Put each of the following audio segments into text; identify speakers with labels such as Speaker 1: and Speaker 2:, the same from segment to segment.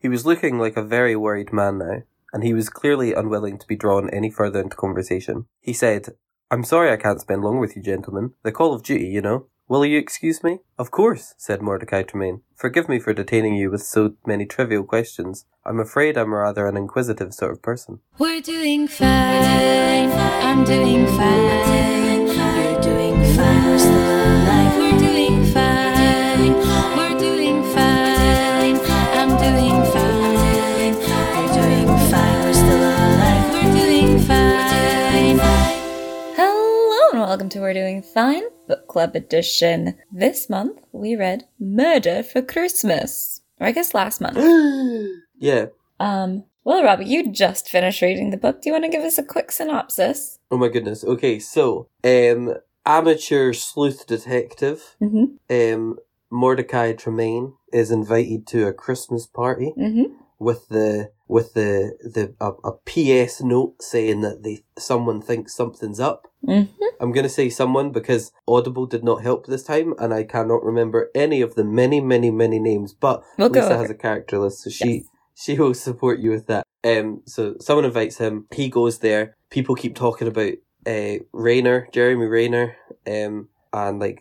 Speaker 1: He was looking like a very worried man now, and he was clearly unwilling to be drawn any further into conversation. He said, I'm sorry I can't spend long with you, gentlemen. The call of duty, you know. Will you excuse me? Of course, said Mordecai Tremaine. Forgive me for detaining you with so many trivial questions. I'm afraid I'm rather an inquisitive sort of person.
Speaker 2: We're doing fine. I'm doing fine. We're doing fine. We're doing fine. I'm doing and welcome to We're Doing Fine Book Club Edition. This month we read Murder for Christmas. Or I guess last month.
Speaker 1: yeah.
Speaker 2: Um, well, Robbie, you just finished reading the book. Do you want to give us a quick synopsis?
Speaker 1: Oh my goodness. Okay, so, um, amateur sleuth detective,
Speaker 2: Mm-hmm.
Speaker 1: um, Mordecai Tremaine is invited to a Christmas party
Speaker 2: Mm-hmm.
Speaker 1: With the with the the a, a PS note saying that they someone thinks something's up.
Speaker 2: Mm-hmm.
Speaker 1: I'm gonna say someone because Audible did not help this time, and I cannot remember any of the many, many, many names. But
Speaker 2: We'll
Speaker 1: Lisa has a character list, so she
Speaker 2: Yes.
Speaker 1: she will support you with that. Um, so someone invites him. He goes there. People keep talking about uh Rayner, Jeremy Rayner, um, and like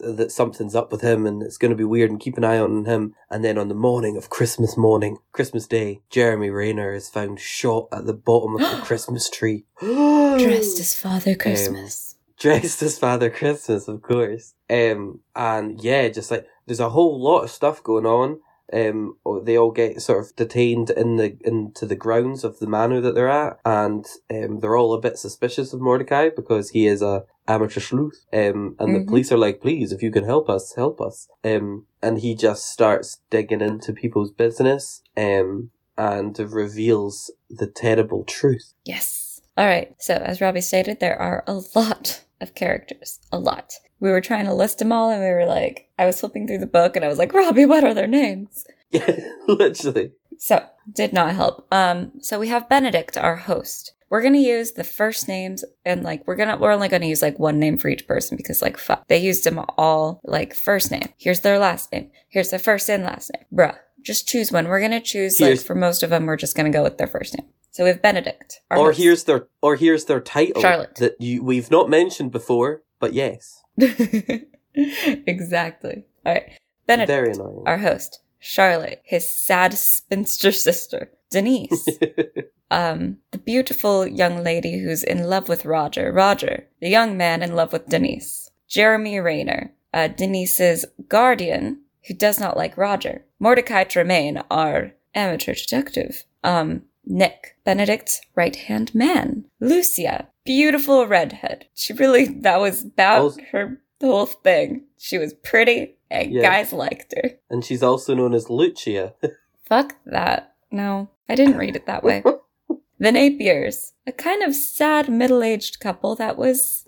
Speaker 1: that something's up with him, and it's gonna be weird. And keep an eye on him. And then on the morning of Christmas morning, Christmas Day, Jeremy Rayner is found shot at the bottom of the Christmas tree,
Speaker 2: Dressed as Father Christmas.
Speaker 1: dressed as Father Christmas, of course. Um, and yeah, just like there's a whole lot of stuff going on. Um, they all get sort of detained in the into the grounds of the manor that they're at, and um, they're all a bit suspicious of Mordecai because he is a amateur sleuth. Um, and
Speaker 2: Mhm.
Speaker 1: the police are like, "Please, if you can help us, help us." Um, and he just starts digging into people's business. Um, and reveals the terrible truth.
Speaker 2: Yes. All right. So, as Robbie stated, there are a lot of characters. A lot. We were trying to list them all, and we were like, I was flipping through the book, and I was like, Robbie, what are their names?
Speaker 1: Yeah, literally.
Speaker 2: So, did not help. Um, so we have Benedict, our host. We're gonna use the first names and like we're gonna we're only gonna use like one name for each person because like fuck they used them all like first name. Here's their last name. Here's their first and last name. Bruh. Just choose one. We're gonna choose like for most of them we're just gonna go with their first name. So we have Benedict. our
Speaker 1: or
Speaker 2: host.
Speaker 1: here's their or here's their title
Speaker 2: Charlotte.
Speaker 1: that you we've not mentioned before, but yes,
Speaker 2: exactly. All right. Benedict,
Speaker 1: very annoying.
Speaker 2: our host. Charlotte, his sad spinster sister. Denise, um, the beautiful young lady who's in love with Roger. Roger, the young man in love with Denise. Jeremy Rayner, uh, Denise's guardian, who does not like Roger. Mordecai Tremaine, our amateur detective. Um, Nick, Benedict's right hand man. Lucia, beautiful redhead. She really, that was about
Speaker 1: Also-
Speaker 2: her whole thing. She was pretty, and
Speaker 1: Yeah.
Speaker 2: guys liked her.
Speaker 1: and she's also known as Lucia.
Speaker 2: Fuck that. No, I didn't read it that way. the Napiers, a kind of sad middle-aged couple that was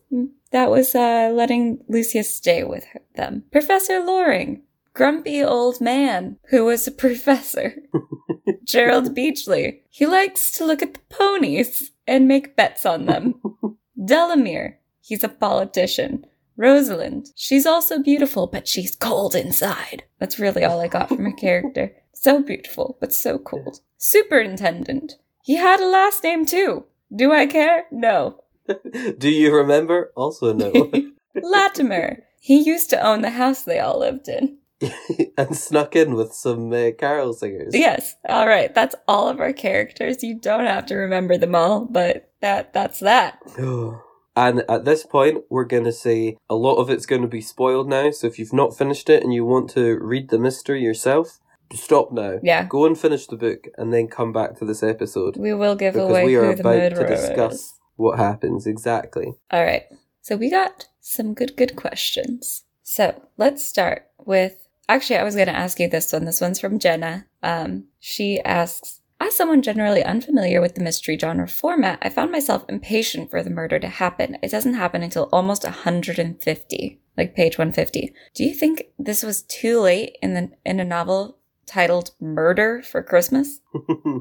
Speaker 2: that was uh, letting Lucia stay with her, them. Professor Loring, grumpy old man who was a professor. Gerald Beachley, he likes to look at the ponies and make bets on them. Delamere, he's a politician. Rosalind, she's also beautiful, but she's cold inside. That's really all I got from her character. So beautiful, but so cold. Superintendent, he had a last name too. Do I care? No.
Speaker 1: Do you remember? Also no.
Speaker 2: Latimer, he used to own the house they all lived in.
Speaker 1: and snuck in with some uh, carol singers.
Speaker 2: Yes, all right, that's all of our characters. You don't have to remember them all, but that that's that.
Speaker 1: And at this point, we're going to say a lot of it's going to be spoiled now. So if you've not finished it and you want to read the mystery yourself, stop now.
Speaker 2: Yeah.
Speaker 1: Go and finish the book and then come back to this episode.
Speaker 2: We will give
Speaker 1: Because
Speaker 2: away
Speaker 1: we are about to
Speaker 2: is.
Speaker 1: discuss what happens exactly.
Speaker 2: All right. So we got some good, good questions. So let's start with. Actually, I was going to ask you this one. This one's from Jenna. Um, she asks, as someone generally unfamiliar with the mystery genre format, I found myself impatient for the murder to happen. It doesn't happen until almost 150, like page 150. Do you think this was too late in the in a novel titled "Murder for Christmas"?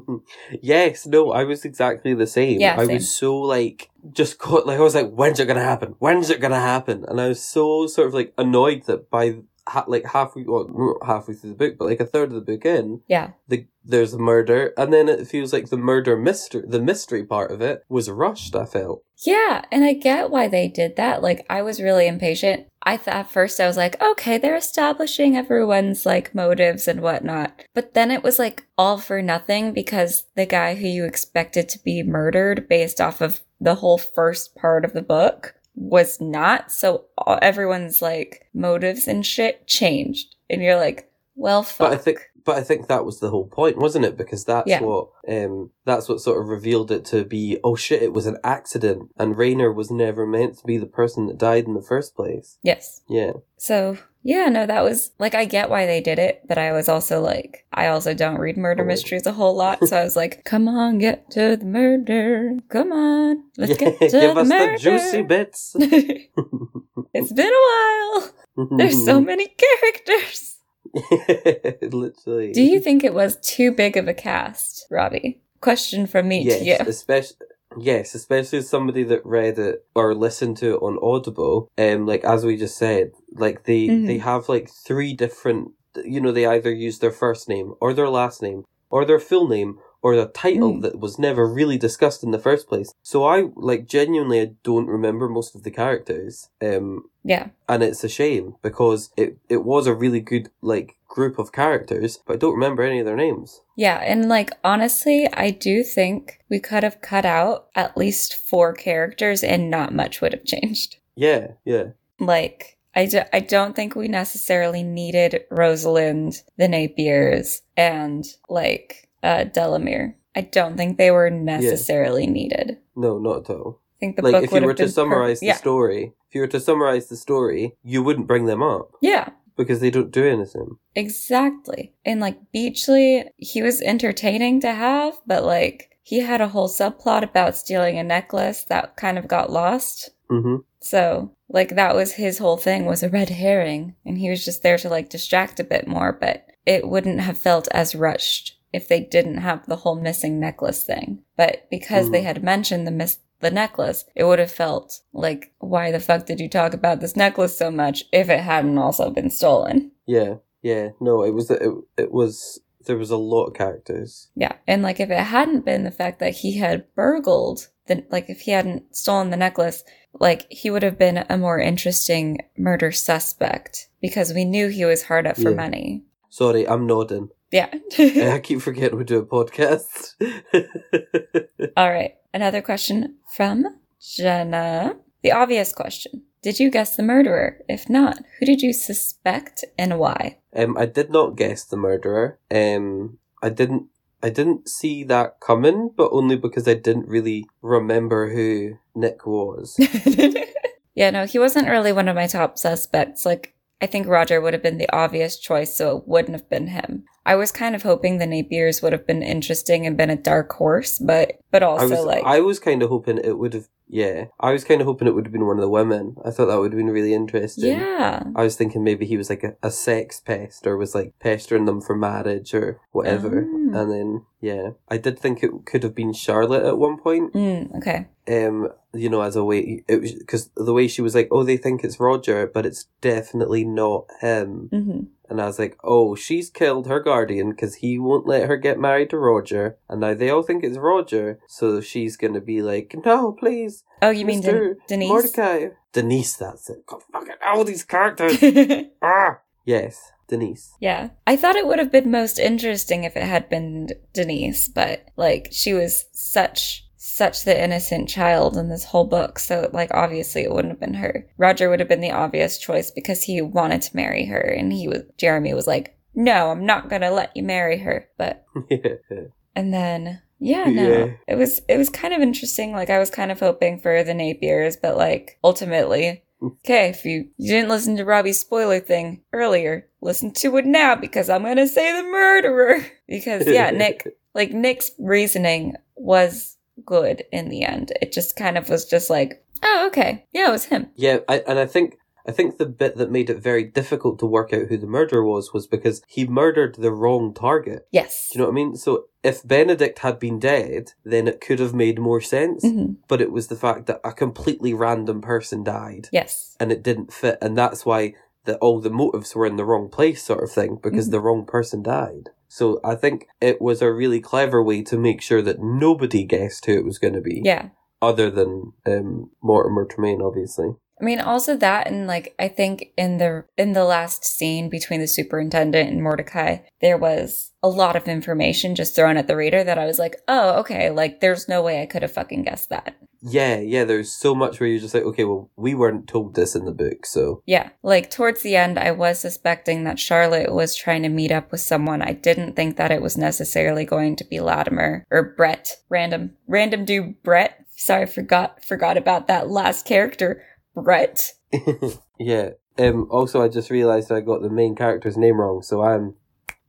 Speaker 1: yes, no, I was exactly the same.
Speaker 2: Yeah,
Speaker 1: I
Speaker 2: same.
Speaker 1: was so like just caught like I was like, when's it gonna happen? When's it gonna happen? And I was so sort of like annoyed that by ha- like halfway, well, not halfway through the book, but like a third of the book in,
Speaker 2: Yeah.
Speaker 1: the there's a murder, and then it feels like the murder mystery, the mystery part of it was rushed. I felt.
Speaker 2: Yeah, and I get why they did that. Like, I was really impatient. I thought at first I was like, okay, they're establishing everyone's like motives and whatnot. But then it was like all for nothing because the guy who you expected to be murdered based off of the whole first part of the book was not. So all, everyone's like motives and shit changed. And you're like, well, fuck.
Speaker 1: But I think, but I think that was the whole point, wasn't it? Because that's
Speaker 2: Yeah.
Speaker 1: what, um, that's what sort of revealed it to be. Oh shit! It was an accident, and Rayner was never meant to be the person that died in the first place.
Speaker 2: yes.
Speaker 1: Yeah,
Speaker 2: So yeah, no, that was like I get why they did it, but I was also like I also don't read murder
Speaker 1: Oh.
Speaker 2: mysteries a whole lot, so I was like, come on, get to the murder, come on, let's get to
Speaker 1: Give
Speaker 2: the
Speaker 1: us
Speaker 2: murder.
Speaker 1: the juicy bits.
Speaker 2: it's been a while. There's so many characters.
Speaker 1: literally.
Speaker 2: Do you think it was too big of a cast, Robbie? Question from me
Speaker 1: yes,
Speaker 2: to you.
Speaker 1: especially yes, especially as somebody that read it or listened to it on Audible. Um, like as we just said, like they
Speaker 2: Mhm.
Speaker 1: they have like three different. You know, they either use their first name or their last name or their full name or a title
Speaker 2: Mm.
Speaker 1: that was never really discussed in the first place. So I like genuinely I don't remember most of the characters. Um,
Speaker 2: Yeah,
Speaker 1: and it's a shame because it it was a really good like group of characters, but I don't remember any of their names.
Speaker 2: yeah, and like honestly, I do think we could have cut out at least four characters, and not much would have changed.
Speaker 1: Yeah, yeah.
Speaker 2: like I, do, I don't think we necessarily needed Rosalind, the Napiers, and like uh Delamere. I don't think they were necessarily needed.
Speaker 1: No, not at all.
Speaker 2: I think the
Speaker 1: like
Speaker 2: book
Speaker 1: if you were to summarize
Speaker 2: perfect.
Speaker 1: the
Speaker 2: yeah.
Speaker 1: story, if you were to summarize the story, you wouldn't bring them up
Speaker 2: Yeah,
Speaker 1: because they don't do anything.
Speaker 2: exactly. And like Beachley, he was entertaining to have, but like he had a whole subplot about stealing a necklace that kind of got lost.
Speaker 1: hmm
Speaker 2: So, like that was his whole thing was a red herring and he was just there to like distract a bit more, but it wouldn't have felt as rushed if they didn't have the whole missing necklace thing. But because they
Speaker 1: Mhm.
Speaker 2: had mentioned the miss the necklace, it would have felt like why the fuck did you talk about this necklace so much if it hadn't also been stolen?
Speaker 1: Yeah, yeah. No, it was it, it was there was a lot of characters.
Speaker 2: Yeah. And like if it hadn't been the fact that he had burgled the like if he hadn't stolen the necklace, like he would have been a more interesting murder suspect because we knew he was hard up for
Speaker 1: Yeah.
Speaker 2: money.
Speaker 1: Sorry, I'm nodding.
Speaker 2: Yeah.
Speaker 1: I keep forgetting we do a podcast.
Speaker 2: All right. Another question from Jenna. The obvious question. Did you guess the murderer? If not, who did you suspect and why?
Speaker 1: um, I did not guess the murderer. Um, I didn't. I didn't see that coming, but only because I didn't really remember who Nick was.
Speaker 2: yeah, no, he wasn't really one of my top suspects. Like, I think Roger would have been the obvious choice, so it wouldn't have been him. I was kind of hoping the Napiers would have been interesting and been a dark horse, but but also
Speaker 1: I was
Speaker 2: like
Speaker 1: I was kind of hoping it would have. Yeah, I was kind of hoping it would have been one of the women. I thought that would have been really interesting.
Speaker 2: yeah,
Speaker 1: I was thinking maybe he was like a, a sex pest or was like pestering them for marriage or whatever.
Speaker 2: Oh.
Speaker 1: And then yeah, I did think it could have been Charlotte at one point.
Speaker 2: mm, okay,
Speaker 1: Um, you know, as a way it was because the way she was like, oh, they think it's Roger, but it's definitely not him.
Speaker 2: hmm
Speaker 1: And I was like, oh, she's killed her guardian because he won't let her get married to Roger. And now they all think it's Roger. So she's going to be like, no, please.
Speaker 2: Oh, you mean
Speaker 1: Mr.
Speaker 2: Den- Denise?
Speaker 1: Mordecai. Denise, that's it. God, fucking all these characters. ah. Yes, Denise.
Speaker 2: Yeah. I thought it would have been most interesting if it had been Denise, but like she was such such the innocent child in this whole book, so like obviously it wouldn't have been her. Roger would have been the obvious choice because he wanted to marry her and he was Jeremy was like, "No, I'm not going to let you marry her." But and then yeah, no.
Speaker 1: Yeah.
Speaker 2: It was it was kind of interesting. Like I was kind of hoping for the Napiers, but like ultimately Okay, if you, you didn't listen to Robbie's spoiler thing earlier, listen to it now because I'm gonna say the murderer. Because yeah, Nick like Nick's reasoning was good in the end. It just kind of was just like, oh, okay. Yeah, it was him.
Speaker 1: Yeah, I, and I think I think the bit that made it very difficult to work out who the murderer was was because he murdered the wrong target.
Speaker 2: Yes.
Speaker 1: Do you know what I mean? So if Benedict had been dead, then it could have made more sense.
Speaker 2: hmm
Speaker 1: But it was the fact that a completely random person died
Speaker 2: Yes.
Speaker 1: and it didn't fit, and that's why that all the motives were in the wrong place, sort of thing, because
Speaker 2: Mhm.
Speaker 1: the wrong person died. So I think it was a really clever way to make sure that nobody guessed who it was going to be,
Speaker 2: Yeah.
Speaker 1: other than um, Mortimer Tremaine, obviously.
Speaker 2: I mean, also that, and like I think in the in the last scene between the superintendent and Mordecai, there was a lot of information just thrown at the reader that I was like, oh, okay, like there's no way I could have fucking guessed that.
Speaker 1: Yeah, yeah. There's so much where you're just like, okay, well, we weren't told this in the book, so
Speaker 2: Yeah, like towards the end, I was suspecting that Charlotte was trying to meet up with someone. I didn't think that it was necessarily going to be Latimer or Brett. Random, random dude Brett. Sorry, forgot forgot about that last character, Brett.
Speaker 1: yeah. Um. Also, I just realised I got the main character's name wrong, so I'm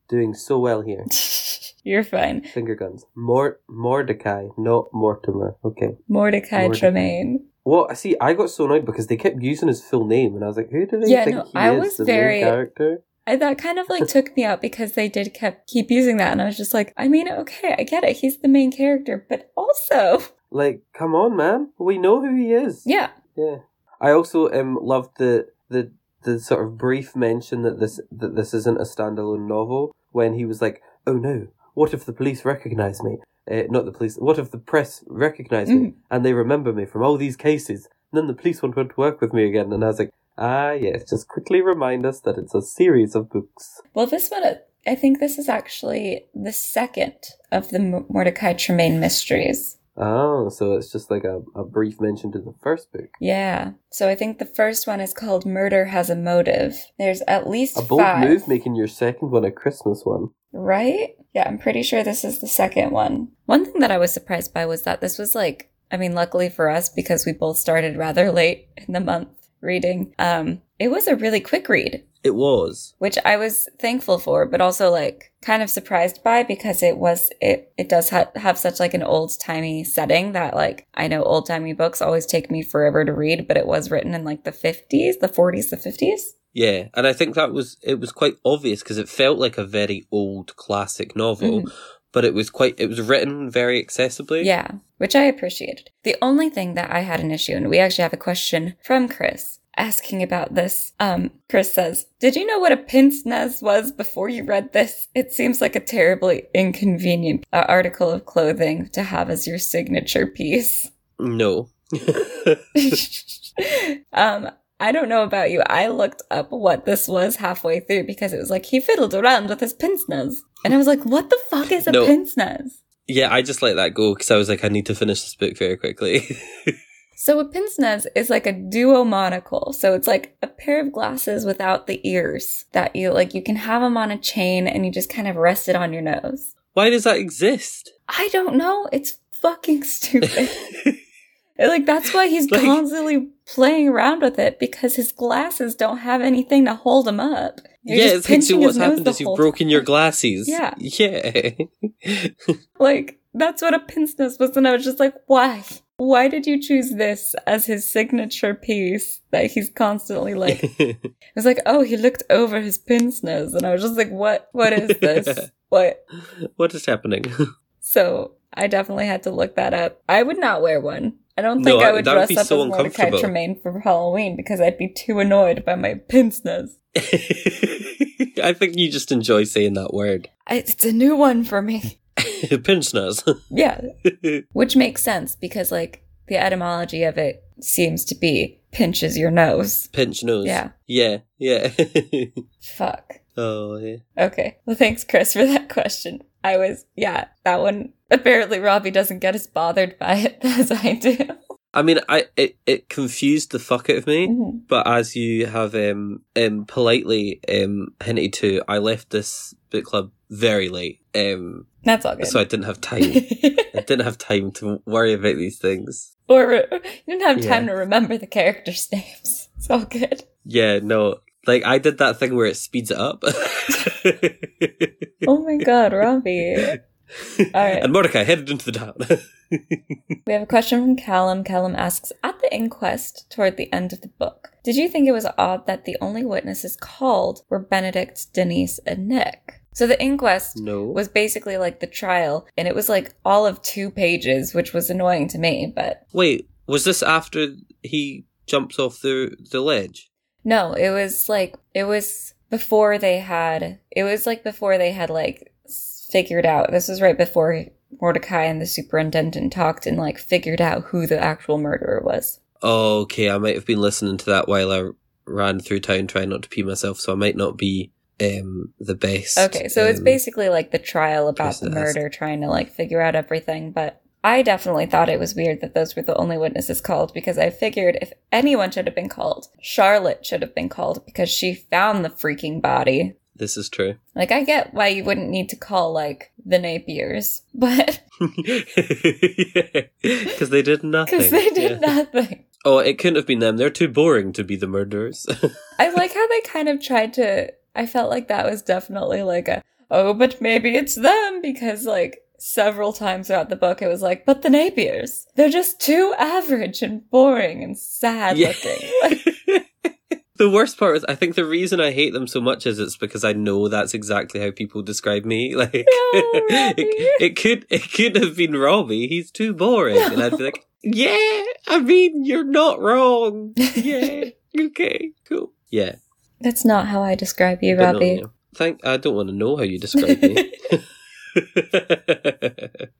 Speaker 1: doing so well here.
Speaker 2: You're fine.
Speaker 1: Finger guns. Mort Mordecai, not Mortimer. Okay.
Speaker 2: Mordecai,
Speaker 1: Mordecai.
Speaker 2: Tremaine.
Speaker 1: Well, I see. I got so annoyed because they kept using his full name, and I was like, "Who do they
Speaker 2: Yeah,
Speaker 1: think
Speaker 2: no,
Speaker 1: he
Speaker 2: I
Speaker 1: is?"
Speaker 2: was
Speaker 1: the
Speaker 2: very-
Speaker 1: main character.
Speaker 2: I, that kind of like took me out because they did kept keep using that, and I was just like, I mean, okay, I get it. He's the main character, but also,
Speaker 1: Like, come on, man. We know who he is.
Speaker 2: yeah,
Speaker 1: Yeah. I also um loved the the the sort of brief mention that this that this isn't a standalone novel when he was like, "Oh no, what if the police recognize me? Uh, not the police. What if the press recognize me and they remember me from all these cases? And then the police won't want to work with me again." And I was like, "Ah, yes. Just quickly remind us that it's a series of books."
Speaker 2: Well, this one, I think this is actually the second of the Mordecai Tremaine mysteries.
Speaker 1: Oh, so it's just like a, a brief mention to the first book.
Speaker 2: Yeah. So I think the first one is called Murder Has a Motive. There's at least
Speaker 1: A bold
Speaker 2: five.
Speaker 1: move making your second one a Christmas one.
Speaker 2: Right? Yeah, I'm pretty sure this is the second one. One thing that I was surprised by was that this was like, I mean, luckily for us, because we both started rather late in the month reading, um, it was a really quick read,
Speaker 1: It was.
Speaker 2: which I was thankful for, but also like kind of surprised by because it was, it, it does ha- have such like an old timey setting that like, I know old timey books always take me forever to read, but it was written in like the 50s, the 40s, the 50s.
Speaker 1: Yeah, and I think that was it was quite obvious because it felt like a very old classic novel, mm-hmm. but it was quite it was written very accessibly.
Speaker 2: Yeah, which I appreciated. The only thing that I had an issue, and we actually have a question from Chris asking about this. Um, Chris says, Did you know what a pince nez was before you read this? It seems like a terribly inconvenient uh, article of clothing to have as your signature piece.
Speaker 1: No.
Speaker 2: um, I don't know about you. I looked up what this was halfway through because it was like he fiddled around with his pince nez. And I was like, what the fuck is a
Speaker 1: No.
Speaker 2: pince nez?
Speaker 1: yeah, I just let that go because I was like, I need to finish this book very quickly.
Speaker 2: So a pince nez is like a duo monocle. So it's like a pair of glasses without the ears that you like you can have them on a chain and you just kind of rest it on your nose.
Speaker 1: Why does that exist?
Speaker 2: I don't know. It's fucking stupid. like that's why he's
Speaker 1: Like-
Speaker 2: constantly playing around with it because his glasses don't have anything to hold him up. You're
Speaker 1: yeah, it's like what's happened is you've broken your glasses.
Speaker 2: Yeah.
Speaker 1: Yeah.
Speaker 2: Like that's what a pince nez was, and I was just like, why? Why did you choose this as his signature piece that he's constantly like? It was like, oh, he looked over his pince nose, and I was just like, what? What is this? what?
Speaker 1: what is happening?
Speaker 2: So I definitely had to look that up. I would not wear one. I don't think
Speaker 1: I-
Speaker 2: I would
Speaker 1: would
Speaker 2: dress
Speaker 1: be
Speaker 2: up
Speaker 1: so
Speaker 2: as Mordecai. Tremaine for Halloween because I'd be too annoyed by my pince nose.
Speaker 1: I think you just enjoy saying that word.
Speaker 2: I, it's a new one for me.
Speaker 1: Pinch nose.
Speaker 2: Yeah, which makes sense because like the etymology of it seems to be pinches your nose.
Speaker 1: Pinch nose.
Speaker 2: Yeah.
Speaker 1: Yeah. Yeah.
Speaker 2: Fuck.
Speaker 1: oh, yeah.
Speaker 2: Okay. Well, thanks, Chris, for that question. I was, yeah, that one. Apparently, Robbie doesn't get as bothered by it as I do.
Speaker 1: I mean, I it, it confused the fuck out of me.
Speaker 2: Mhm.
Speaker 1: But as you have um, um politely um hinted to, I left this book club very late. Um,
Speaker 2: That's all good.
Speaker 1: so I didn't have time. I didn't have time to worry about these things.
Speaker 2: or re- you didn't have time
Speaker 1: Yeah.
Speaker 2: to remember the characters' names. It's all good.
Speaker 1: Yeah, no. Like I did that thing where it speeds it up.
Speaker 2: Oh my god, Robbie. All right.
Speaker 1: And Mordecai headed into the town.
Speaker 2: We have a question from Callum. Callum asks At the inquest toward the end of the book, did you think it was odd that the only witnesses called were Benedict, Denise, and Nick? So the inquest
Speaker 1: no.
Speaker 2: was basically like the trial, and it was like all of two pages, which was annoying to me, but
Speaker 1: Wait, was this after he jumps off the the ledge?
Speaker 2: No, it was like it was before they had it was like before they had like figured out. This was right before Mordecai and the superintendent talked and like figured out who the actual murderer was.
Speaker 1: Oh, okay. I might have been listening to that while I ran through town trying not to pee myself, so I might not be um the best.
Speaker 2: Okay, so it's
Speaker 1: um,
Speaker 2: basically like the trial about the murder, trying to like figure out everything. But I definitely thought it was weird that those were the only witnesses called because I figured if anyone should have been called, Charlotte should have been called because she found the freaking body.
Speaker 1: This is true.
Speaker 2: Like, I get why you wouldn't need to call like the Napiers, but
Speaker 1: Because they did nothing.
Speaker 2: because they did
Speaker 1: Yeah.
Speaker 2: nothing.
Speaker 1: Oh, it couldn't have been them. They're too boring to be the murderers.
Speaker 2: I like how they kind of tried to. I felt like that was definitely like a, oh, but maybe it's them because like several times throughout the book it was like, but the Napiers, they're just too average and boring and sad
Speaker 1: Yeah.
Speaker 2: looking.
Speaker 1: The worst part is, I think the reason I hate them so much is it's because I know that's exactly how people describe me. Like,
Speaker 2: Robbie.
Speaker 1: it, it could it could have been Robbie. He's too boring, and I'd be like, yeah. I mean, you're not wrong. Yeah. okay. Cool. Yeah.
Speaker 2: That's not how I describe you,
Speaker 1: but
Speaker 2: Robbie.
Speaker 1: Thank. I don't want to know how you describe me.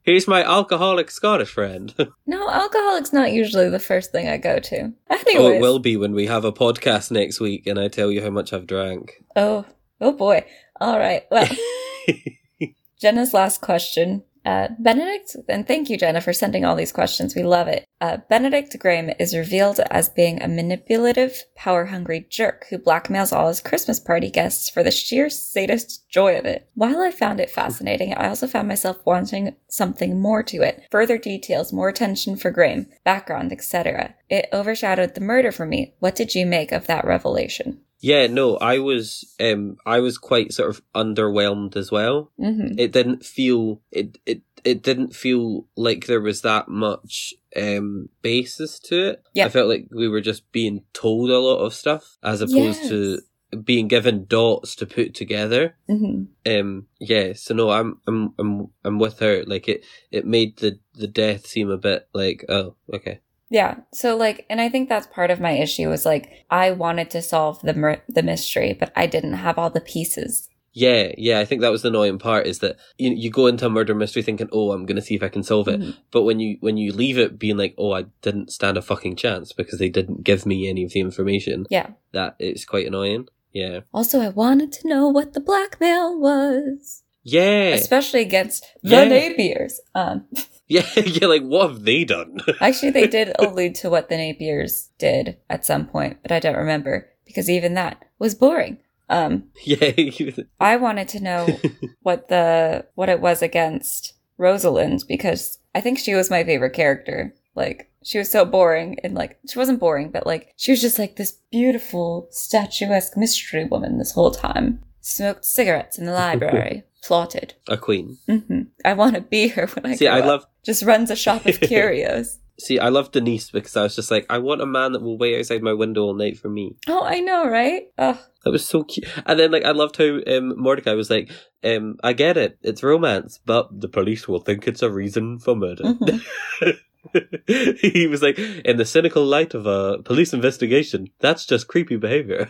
Speaker 1: Here's my alcoholic Scottish friend.
Speaker 2: No, alcoholic's not usually the first thing I go to.
Speaker 1: Oh, it will be when we have a podcast next week and I tell you how much I've drank.
Speaker 2: Oh, oh boy. All right. Well, Jenna's last question. Uh, Benedict, and thank you, Jenna, for sending all these questions. We love it. Uh, Benedict Grame is revealed as being a manipulative, power hungry jerk who blackmails all his Christmas party guests for the sheer sadist joy of it. While I found it fascinating, I also found myself wanting something more to it further details, more attention for Grame, background, etc. It overshadowed the murder for me. What did you make of that revelation?
Speaker 1: Yeah, no, I was um I was quite sort of underwhelmed as well.
Speaker 2: hmm
Speaker 1: It didn't feel it it it didn't feel like there was that much um basis to it.
Speaker 2: Yeah.
Speaker 1: I felt like we were just being told a lot of stuff as opposed to being given dots to put together.
Speaker 2: hmm
Speaker 1: Um yeah, so no, I'm I'm I'm I'm with her. Like it it made the the death seem a bit like oh, okay.
Speaker 2: Yeah. So like, and I think that's part of my issue was like I wanted to solve the mur- the mystery, but I didn't have all the pieces.
Speaker 1: Yeah, yeah, I think that was the annoying part is that you you go into a murder mystery thinking, "Oh, I'm going to see if I can solve it."
Speaker 2: Mhm.
Speaker 1: But when you when you leave it being like, "Oh, I didn't stand a fucking chance because they didn't give me any of the information."
Speaker 2: Yeah.
Speaker 1: That it's quite annoying. Yeah.
Speaker 2: Also, I wanted to know what the blackmail was,
Speaker 1: Yeah.
Speaker 2: especially against the
Speaker 1: Yeah.
Speaker 2: Napiers. Um,
Speaker 1: Yeah, yeah, like what have they done?
Speaker 2: actually, they did allude to what the Napiers did at some point, but I don't remember because even that was boring. Um,
Speaker 1: yeah.
Speaker 2: I wanted to know what the what it was against Rosalind because I think she was my favorite character. Like she was so boring and like she wasn't boring, but like she was just like this beautiful statuesque mystery woman this whole time. Smoked cigarettes in the library, plotted.
Speaker 1: a queen.
Speaker 2: hmm I want to be her when I
Speaker 1: See, I
Speaker 2: up.
Speaker 1: love
Speaker 2: Just runs a shop of curios.
Speaker 1: See, I love Denise because I was just like, I want a man that will wait outside my window all night for me.
Speaker 2: oh, I know, right? Oh,
Speaker 1: That was so cute. And then, like, I loved how um, Mordecai was like, um, I get it, it's romance, but the police will think it's a reason for murder.
Speaker 2: Mhm.
Speaker 1: he was like, in the cynical light of a police investigation, that's just creepy behavior.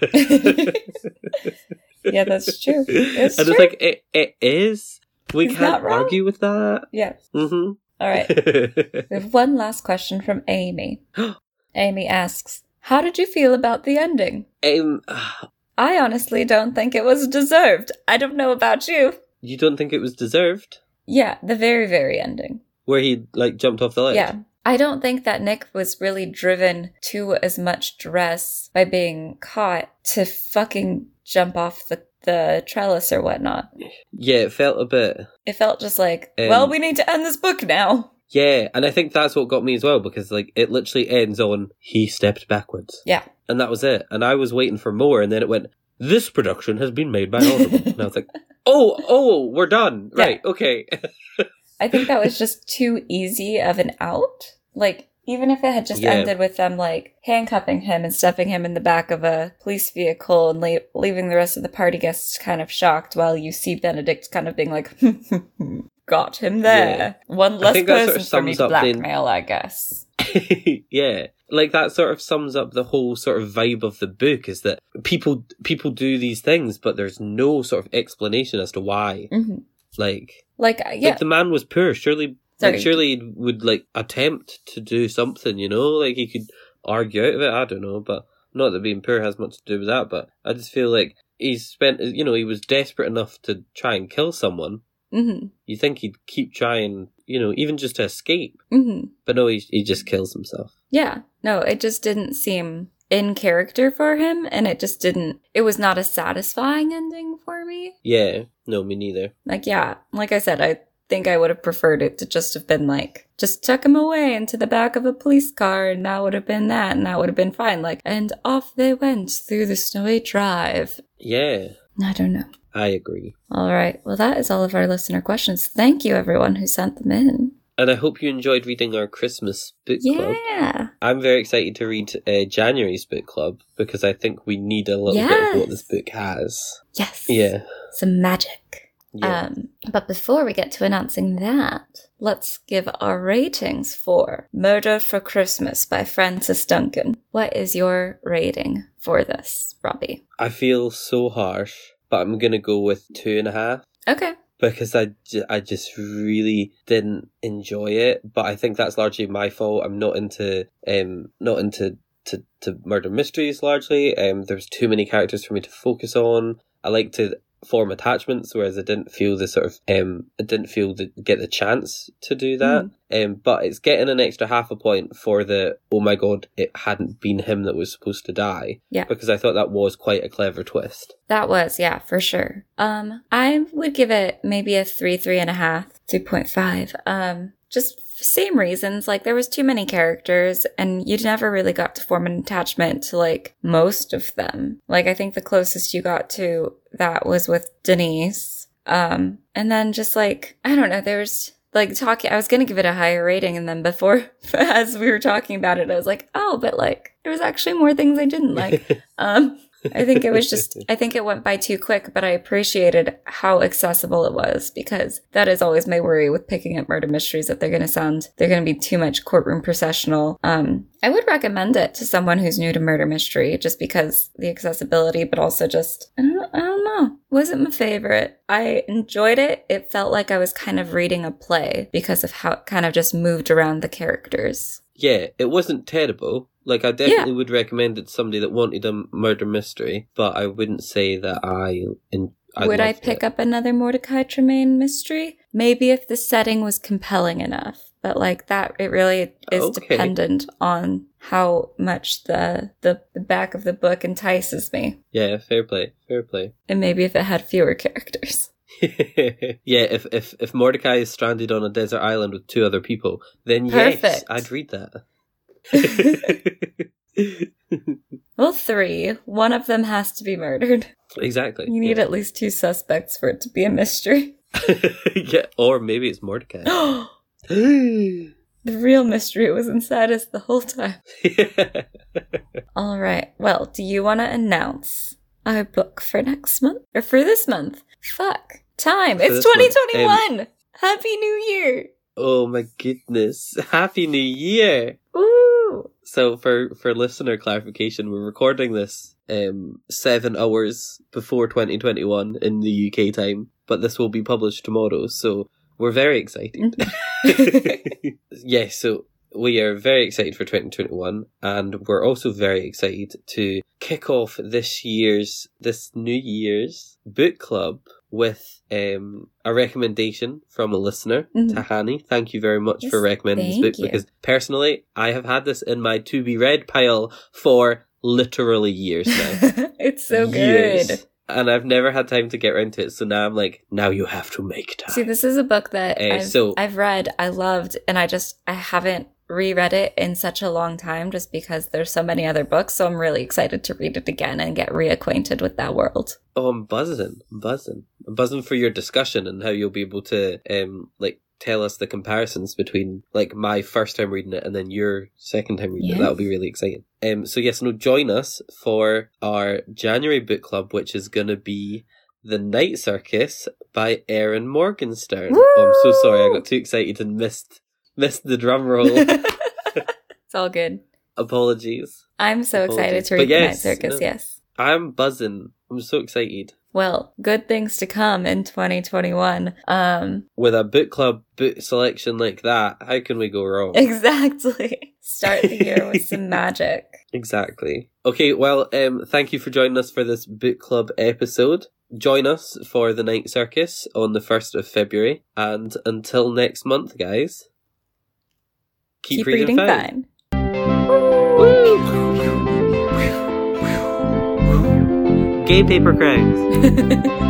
Speaker 2: Yeah, that's true. It's
Speaker 1: and
Speaker 2: true.
Speaker 1: it's like, it, it is. We
Speaker 2: He's
Speaker 1: can't argue with that.
Speaker 2: yeah.
Speaker 1: hmm
Speaker 2: All right. We have one last question from Amy. Amy asks, How did you feel about the ending?
Speaker 1: um,
Speaker 2: I honestly don't think it was deserved. I don't know about you.
Speaker 1: you don't think it was deserved?
Speaker 2: Yeah, the very, very ending.
Speaker 1: Where he, like, jumped off the ledge?
Speaker 2: Yeah. I don't think that Nick was really driven to as much duress by being caught to fucking jump off the, the trellis or whatnot.
Speaker 1: Yeah, it felt a bit.
Speaker 2: It felt just like,
Speaker 1: Um,
Speaker 2: well, we need to end this book now.
Speaker 1: Yeah, and I think that's what got me as well because like it literally ends on he stepped backwards.
Speaker 2: Yeah.
Speaker 1: And that was it. And I was waiting for more and then it went this production has been made by Audible. and I was like, "Oh, oh, we're done."
Speaker 2: Yeah.
Speaker 1: Right. Okay.
Speaker 2: I think that was just too easy of an out. Like, even if it had just
Speaker 1: Yeah.
Speaker 2: ended with them, like, handcuffing him and stuffing him in the back of a police vehicle and le- leaving the rest of the party guests kind of shocked while you see Benedict kind of being like, got him there. One less person for me to blackmail, I guess.
Speaker 1: yeah. like that sort of sums up the whole sort of vibe of the book is that people people do these things but there's no sort of explanation as to why
Speaker 2: hmm
Speaker 1: like
Speaker 2: Like, uh, yeah.
Speaker 1: like the man was poor surely
Speaker 2: Sorry.
Speaker 1: like surely he would like attempt to do something you know like he could argue out of it i don't know but not that being poor has much to do with that but i just feel like he's spent you know he was desperate enough to try and kill someone
Speaker 2: hmm
Speaker 1: you think he'd keep trying you know even just to escape
Speaker 2: hmm
Speaker 1: but no he, he just kills himself
Speaker 2: Yeah. No, it just didn't seem in character for him, and it just didn't. It was not a satisfying ending for me.
Speaker 1: yeah no me neither
Speaker 2: Like, yeah, like I said, I think I would have preferred it to just have been like, just tuck him away into the back of a police car, and that would have been that, and that would have been fine. Like, and off they went through the snowy drive.
Speaker 1: yeah
Speaker 2: I don't know.
Speaker 1: i agree
Speaker 2: All right. Well, that is all of our listener questions. Thank you, everyone who sent them in.
Speaker 1: and i hope you enjoyed reading our christmas book club
Speaker 2: Yeah.
Speaker 1: I'm very excited to read uh, January's book club because I think we need a little bit of what this book has.
Speaker 2: Yes.
Speaker 1: Yeah.
Speaker 2: Some magic.
Speaker 1: Yeah.
Speaker 2: Um, but before we get to announcing that, let's give our ratings for Murder for Christmas by Francis Duncan. What is your rating for this, Robbie?
Speaker 1: I feel so harsh, but I'm going to go with two and a half
Speaker 2: Okay.
Speaker 1: because I, I just really didn't enjoy it. But I think that's largely my fault. I'm not into, um, not into to, to murder mysteries largely. Um, there's too many characters for me to focus on. I like to form attachments, whereas I didn't feel the sort of um, I didn't feel the get the chance to do that. Um, but it's getting an extra half a point for the oh my god, it hadn't been him that was supposed to die.
Speaker 2: Yeah.
Speaker 1: because I thought that was quite a clever twist.
Speaker 2: That was, yeah, for sure. Um, I would give it maybe a three, three and a half, 3.5. Um, just same reasons. Like there was too many characters and you never really got to form an attachment to like most of them. Like I think the closest you got to that was with Denise. Um, and then just like, I don't know, there was like talking, I was going to give it a higher rating. And then before, as we were talking about it, I was like, oh, but like there was actually more things I didn't like. Um, I think it was just, I think it went by too quick, but I appreciated how accessible it was because that is always my worry with picking up murder mysteries that they're going to sound, they're going to be too much courtroom processional. Um, I would recommend it to someone who's new to murder mystery just because the accessibility, but also just, I don't, I don't know. Wasn't my favorite. I enjoyed it. It felt like I was kind of reading a play because of how it kind of just moved around the characters.
Speaker 1: yeah, it wasn't terrible. Like I definitely would recommend it to somebody that wanted a murder mystery, but I wouldn't say that I. In, I
Speaker 2: Would I pick
Speaker 1: it.
Speaker 2: up another Mordecai Tremaine mystery? Maybe if the setting was compelling enough. But like that, it really is
Speaker 1: Okay.
Speaker 2: dependent on how much the, the the back of the book entices me,
Speaker 1: Yeah, fair play, fair play.
Speaker 2: and maybe if it had fewer characters.
Speaker 1: yeah, if if if Mordecai is stranded on a desert island with two other people, then yes, I'd read that.
Speaker 2: Well, three. One of them has to be murdered.
Speaker 1: exactly.
Speaker 2: You need
Speaker 1: yeah.
Speaker 2: at least two suspects for it to be a mystery.
Speaker 1: yeah, or maybe it's Mordecai.
Speaker 2: the real mystery was inside us the whole time. All right. Well, do you want to announce our book for next month or for this month? Fuck. Time.
Speaker 1: For
Speaker 2: it's
Speaker 1: this month,
Speaker 2: 2021. Happy New Year.
Speaker 1: oh my goodness! Happy New Year!
Speaker 2: Woo.
Speaker 1: So for for listener clarification, we're recording this um seven hours before 2021 in the UK time, but this will be published tomorrow. So we're very excited. yes, so we are very excited for 2021 and we're also very excited to kick off this year's this new year's book club with um a recommendation from a listener
Speaker 2: Mhm.
Speaker 1: tahani thank you very much for recommending this book
Speaker 2: you.
Speaker 1: because personally i have had this in my to be read pile for literally years now
Speaker 2: it's so
Speaker 1: Years.
Speaker 2: good.
Speaker 1: and i've never had time to get around to it so now i'm like now you have to make time
Speaker 2: See, this is a book that
Speaker 1: Uh,
Speaker 2: I've,
Speaker 1: so-
Speaker 2: I've read, I loved, and I just I haven't reread it in such a long time just because there's so many other books. So I'm really excited to read it again and get reacquainted with that world.
Speaker 1: Oh, I'm buzzing. I'm buzzing. I'm buzzing for your discussion and how you'll be able to, um, like, tell us the comparisons between, like, my first time reading it and then your second time reading it. That'll be really exciting. Um, so yes, no, join us for our January book club, which is gonna be The Night Circus by Erin Morgenstern. Oh, I'm so sorry. I got too excited and missed, missed the drum roll.
Speaker 2: it's all good.
Speaker 1: Apologies.
Speaker 2: I'm so excited to
Speaker 1: But
Speaker 2: read the Night
Speaker 1: yes,
Speaker 2: Circus.
Speaker 1: no.
Speaker 2: Yes.
Speaker 1: I'm buzzing. I'm so excited.
Speaker 2: Well, good things to come in 2021. Um,
Speaker 1: With a book club book selection like that, how can we go wrong?
Speaker 2: exactly. Start the year with some magic.
Speaker 1: Exactly. Okay, well, um, thank you for joining us for this book club episode. Join us for the Night Circus on the 1st of February. And until next month, guys, keep,
Speaker 2: Keep,
Speaker 1: reading,
Speaker 2: reading
Speaker 1: fine.
Speaker 2: fine.
Speaker 1: Gay paper.
Speaker 2: Bye.